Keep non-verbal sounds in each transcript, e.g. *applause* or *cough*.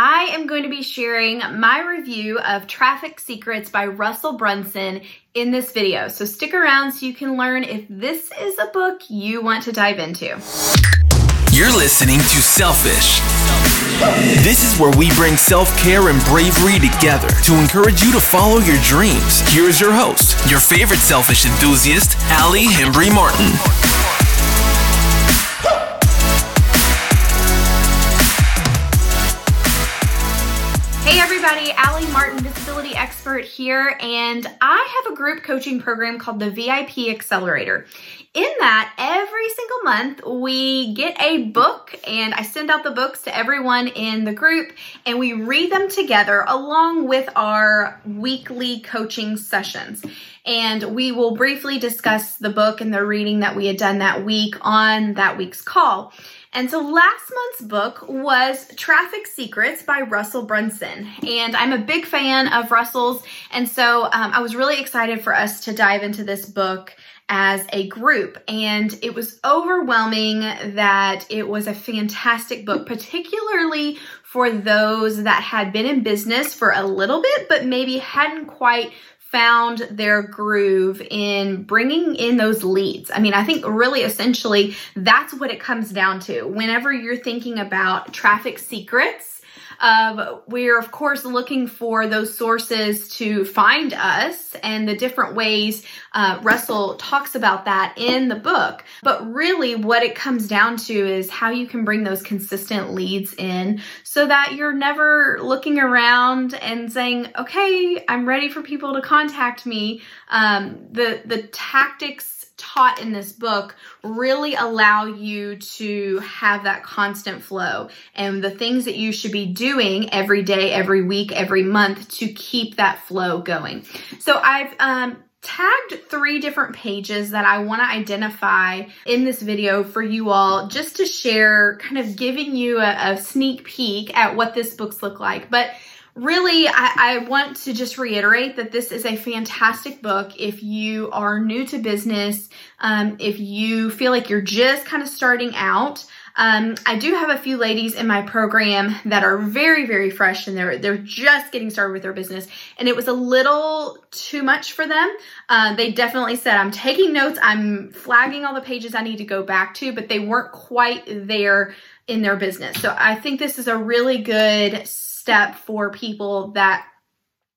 I am going to be sharing my review of Traffic Secrets by Russell Brunson in this video. So stick around so you can learn if this is a book you want to dive into. You're listening to Selfish. This is where we bring self care and bravery together to encourage you to follow your dreams. Here is your host, your favorite selfish enthusiast, Allie Hembry Martin. Everybody, Allie Martin, disability expert here, and I have a group coaching program called the VIP Accelerator. In that, every single month we get a book, and I send out the books to everyone in the group, and we read them together along with our weekly coaching sessions. And we will briefly discuss the book and the reading that we had done that week on that week's call. And so last month's book was Traffic Secrets by Russell Brunson. And I'm a big fan of Russell's. And so um, I was really excited for us to dive into this book as a group. And it was overwhelming that it was a fantastic book, particularly for those that had been in business for a little bit, but maybe hadn't quite found their groove in bringing in those leads. I mean, I think really essentially that's what it comes down to. Whenever you're thinking about traffic secrets, um, we're, of course, looking for those sources to find us and the different ways uh, Russell talks about that in the book. But really, what it comes down to is how you can bring those consistent leads in so that you're never looking around and saying, okay, I'm ready for people to contact me. Um, the, the tactics taught in this book really allow you to have that constant flow and the things that you should be doing every day, every week, every month to keep that flow going. So I've um, tagged three different pages that I want to identify in this video for you all just to share, kind of giving you a, a sneak peek at what this book's look like. But really, I, I, want to just reiterate that this is a fantastic book if you are new to business, um, if you feel like you're just kind of starting out. Um, I do have a few ladies in my program that are very, very fresh and they're they're just getting started with their business, and it was a little too much for them. Uh, they definitely said, "I'm taking notes. I'm flagging all the pages I need to go back to," but they weren't quite there in their business. So I think this is a really good step for people that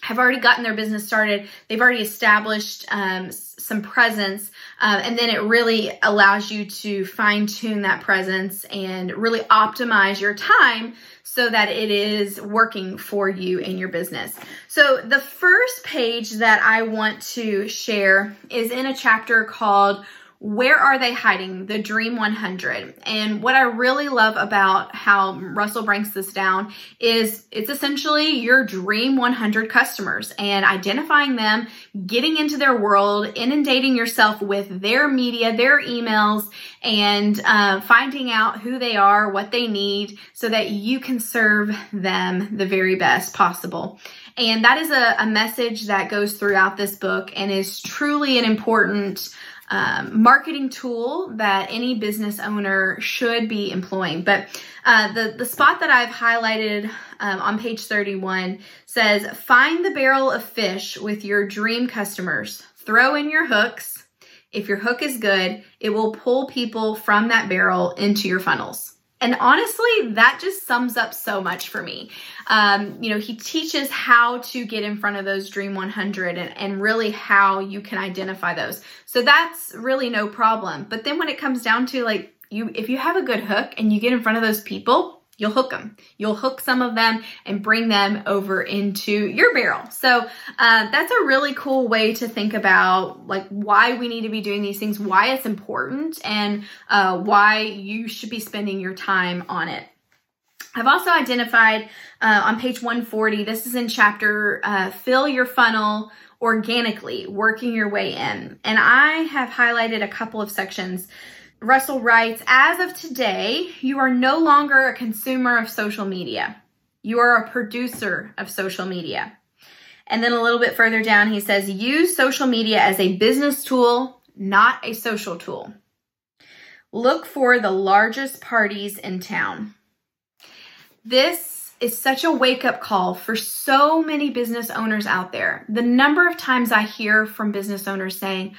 have already gotten their business started. They've already established um, some presence, uh, and then it really allows you to fine tune that presence and really optimize your time so that it is working for you in your business. So, the first page that I want to share is in a chapter called where are they hiding? The dream 100 and what i really love about how russell breaks this down is it's essentially your dream 100 customers and identifying them getting into their world inundating yourself with their media their emails and uh, finding out who they are what they need so that you can serve them the very best possible. And that is a, a message that goes throughout this book and is truly an important um, marketing tool that any business owner should be employing. But uh, the, the spot that I've highlighted um, on page 31 says find the barrel of fish with your dream customers, throw in your hooks. If your hook is good, it will pull people from that barrel into your funnels. And honestly, that just sums up so much for me. Um, you know, he teaches how to get in front of those Dream 100 and, and really how you can identify those. So that's really no problem. But then when it comes down to like, you, if you have a good hook and you get in front of those people, You'll hook them. You'll hook some of them and bring them over into your barrel. So uh, that's a really cool way to think about like why we need to be doing these things, why it's important, and uh, why you should be spending your time on it. I've also identified uh, on page 140, this is in chapter uh, Fill Your Funnel Organically, Working Your Way In. And I have highlighted a couple of sections Russell writes, as of today, you are no longer a consumer of social media. You are a producer of social media. And then a little bit further down, he says, use social media as a business tool, not a social tool. Look for the largest parties in town. This is such a wake up call for so many business owners out there. The number of times I hear from business owners saying,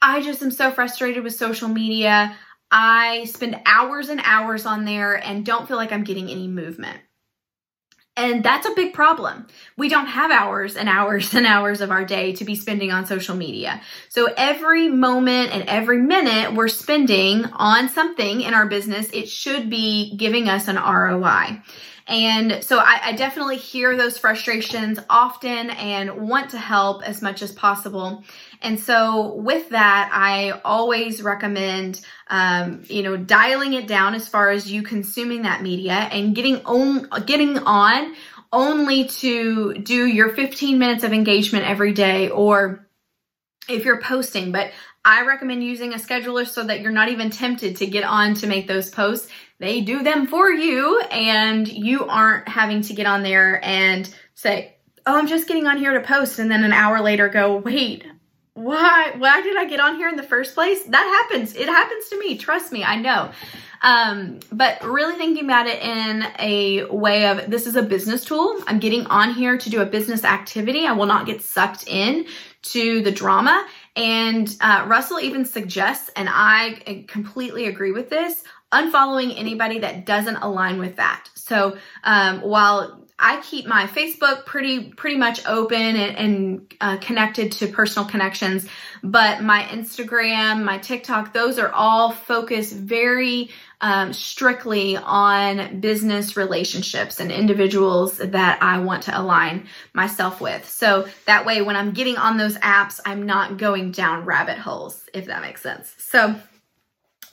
I just am so frustrated with social media. I spend hours and hours on there and don't feel like I'm getting any movement. And that's a big problem. We don't have hours and hours and hours of our day to be spending on social media. So every moment and every minute we're spending on something in our business, it should be giving us an ROI. And so I, I, definitely hear those frustrations often and want to help as much as possible. And so with that, I always recommend, um, you know, dialing it down as far as you consuming that media and getting on, getting on only to do your 15 minutes of engagement every day or if you're posting, but I recommend using a scheduler so that you're not even tempted to get on to make those posts they do them for you and you aren't having to get on there and say, "Oh, I'm just getting on here to post," and then an hour later go, "Wait, why why did I get on here in the first place?" That happens. It happens to me. Trust me, I know. Um, but really thinking about it in a way of this is a business tool. I'm getting on here to do a business activity. I will not get sucked in to the drama. And uh, Russell even suggests, and I completely agree with this, unfollowing anybody that doesn't align with that. So um, while I keep my Facebook pretty pretty much open and, and uh, connected to personal connections, but my Instagram, my TikTok, those are all focused very um, strictly on business relationships and individuals that I want to align myself with. So that way, when I'm getting on those apps, I'm not going down rabbit holes, if that makes sense. So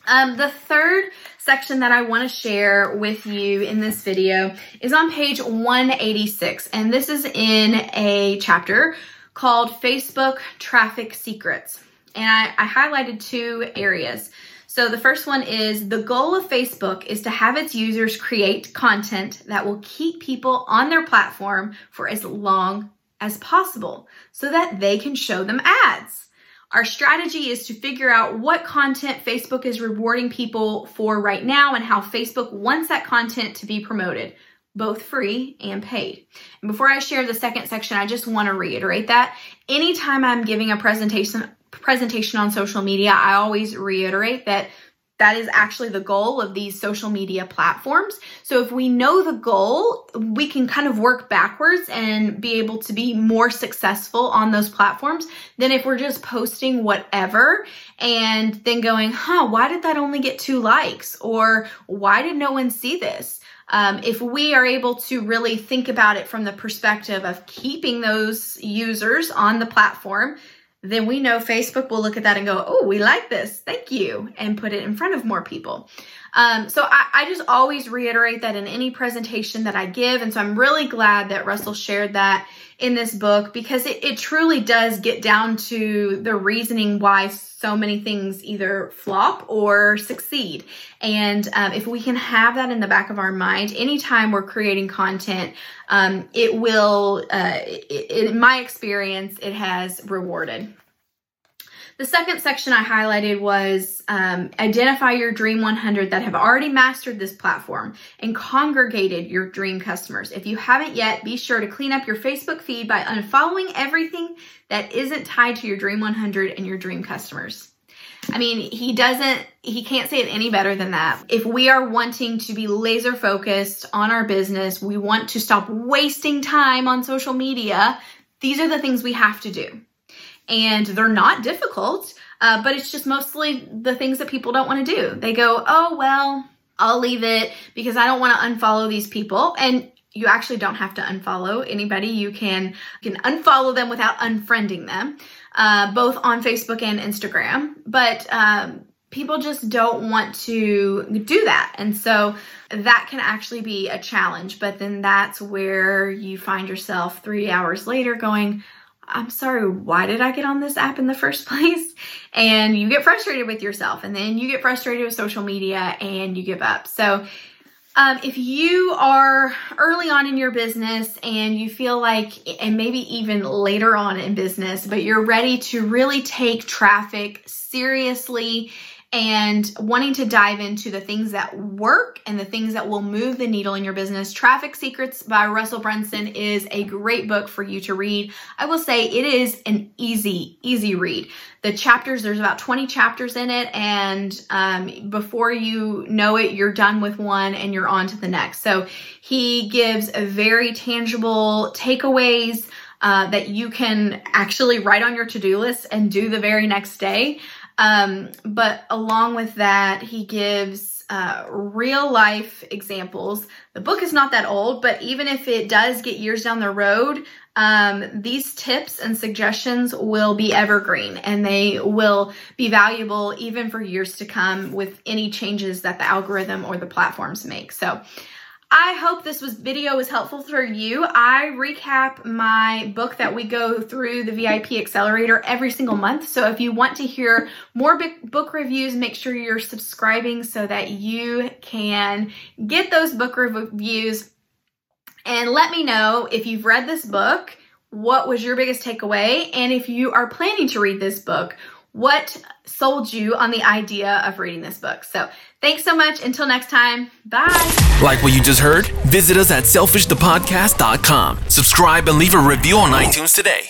um, the third section that I want to share with you in this video is on page 186, and this is in a chapter called Facebook Traffic Secrets. And I, I highlighted two areas. So the first one is the goal of Facebook is to have its users create content that will keep people on their platform for as long as possible so that they can show them ads. Our strategy is to figure out what content Facebook is rewarding people for right now and how Facebook wants that content to be promoted, both free and paid. And before I share the second section, I just want to reiterate that anytime I'm giving a presentation presentation on social media, I always reiterate that that is actually the goal of these social media platforms. So if we know the goal, we can kind of work backwards and be able to be more successful on those platforms than if we're just posting whatever and then going, huh, why did that only get two likes? Or why did no one see this? Um, if we are able to really think about it from the perspective of keeping those users on the platform, then we know Facebook will look at that and go, oh, we like this, thank you, and put it in front of more people. Um, so I, I, just always reiterate that in any presentation that I give. And so I'm really glad that Russell shared that in this book because it, it truly does get down to the reasoning why so many things either flop or succeed. And um, if we can have that in the back of our mind, anytime we're creating content, um, it will, uh, in my experience, it has rewarded. The second section I highlighted was um, identify your Dream 100 that have already mastered this platform and congregated your dream customers. If you haven't yet, be sure to clean up your Facebook feed by unfollowing everything that isn't tied to your Dream 100 and your dream customers. I mean, he doesn't, he can't say it any better than that. If we are wanting to be laser focused on our business, we want to stop wasting time on social media, these are the things we have to do and they're not difficult, uh, but it's just mostly the things that people don't want to do. They go, oh, well, I'll leave it because I don't want to unfollow these people. And you actually don't have to unfollow anybody. You can you can unfollow them without unfriending them, uh, both on Facebook and Instagram. But um, people just don't want to do that, and so that can actually be a challenge. But then that's where you find yourself three hours later going, I'm sorry, why did I get on this app in the first *laughs* place? And you get frustrated with yourself, and then you get frustrated with social media and you give up. So, um, if you are early on in your business and you feel like, and maybe even later on in business, but you're ready to really take traffic seriously and wanting to dive into the things that work and the things that will move the needle in your business, Traffic Secrets by Russell Brunson is a great book for you to read. I will say it is an easy, easy read. The chapters, there's about 20 chapters in it, and um, before you know it, you're done with one and you're on to the next. So he gives very tangible takeaways. Uh, that you can actually write on your to-do list and do the very next day. Um, but along with that, he gives uh, real life examples. The book is not that old, but even if it does get years down the road, um, these tips and suggestions will be evergreen and they will be valuable even for years to come with any changes that the algorithm or the platforms make. So, I hope this was video was helpful for you. I recap my book that we go through the VIP Accelerator every single month. So if you want to hear more book reviews, make sure you're subscribing so that you can get those book reviews. And let me know if you've read this book, what was your biggest takeaway? And if you are planning to read this book, what sold you on the idea of reading this book. So thanks so much. Until next time, bye. Like what you just heard? Visit us at selfishthepodcast.com. Subscribe and leave a review on iTunes today.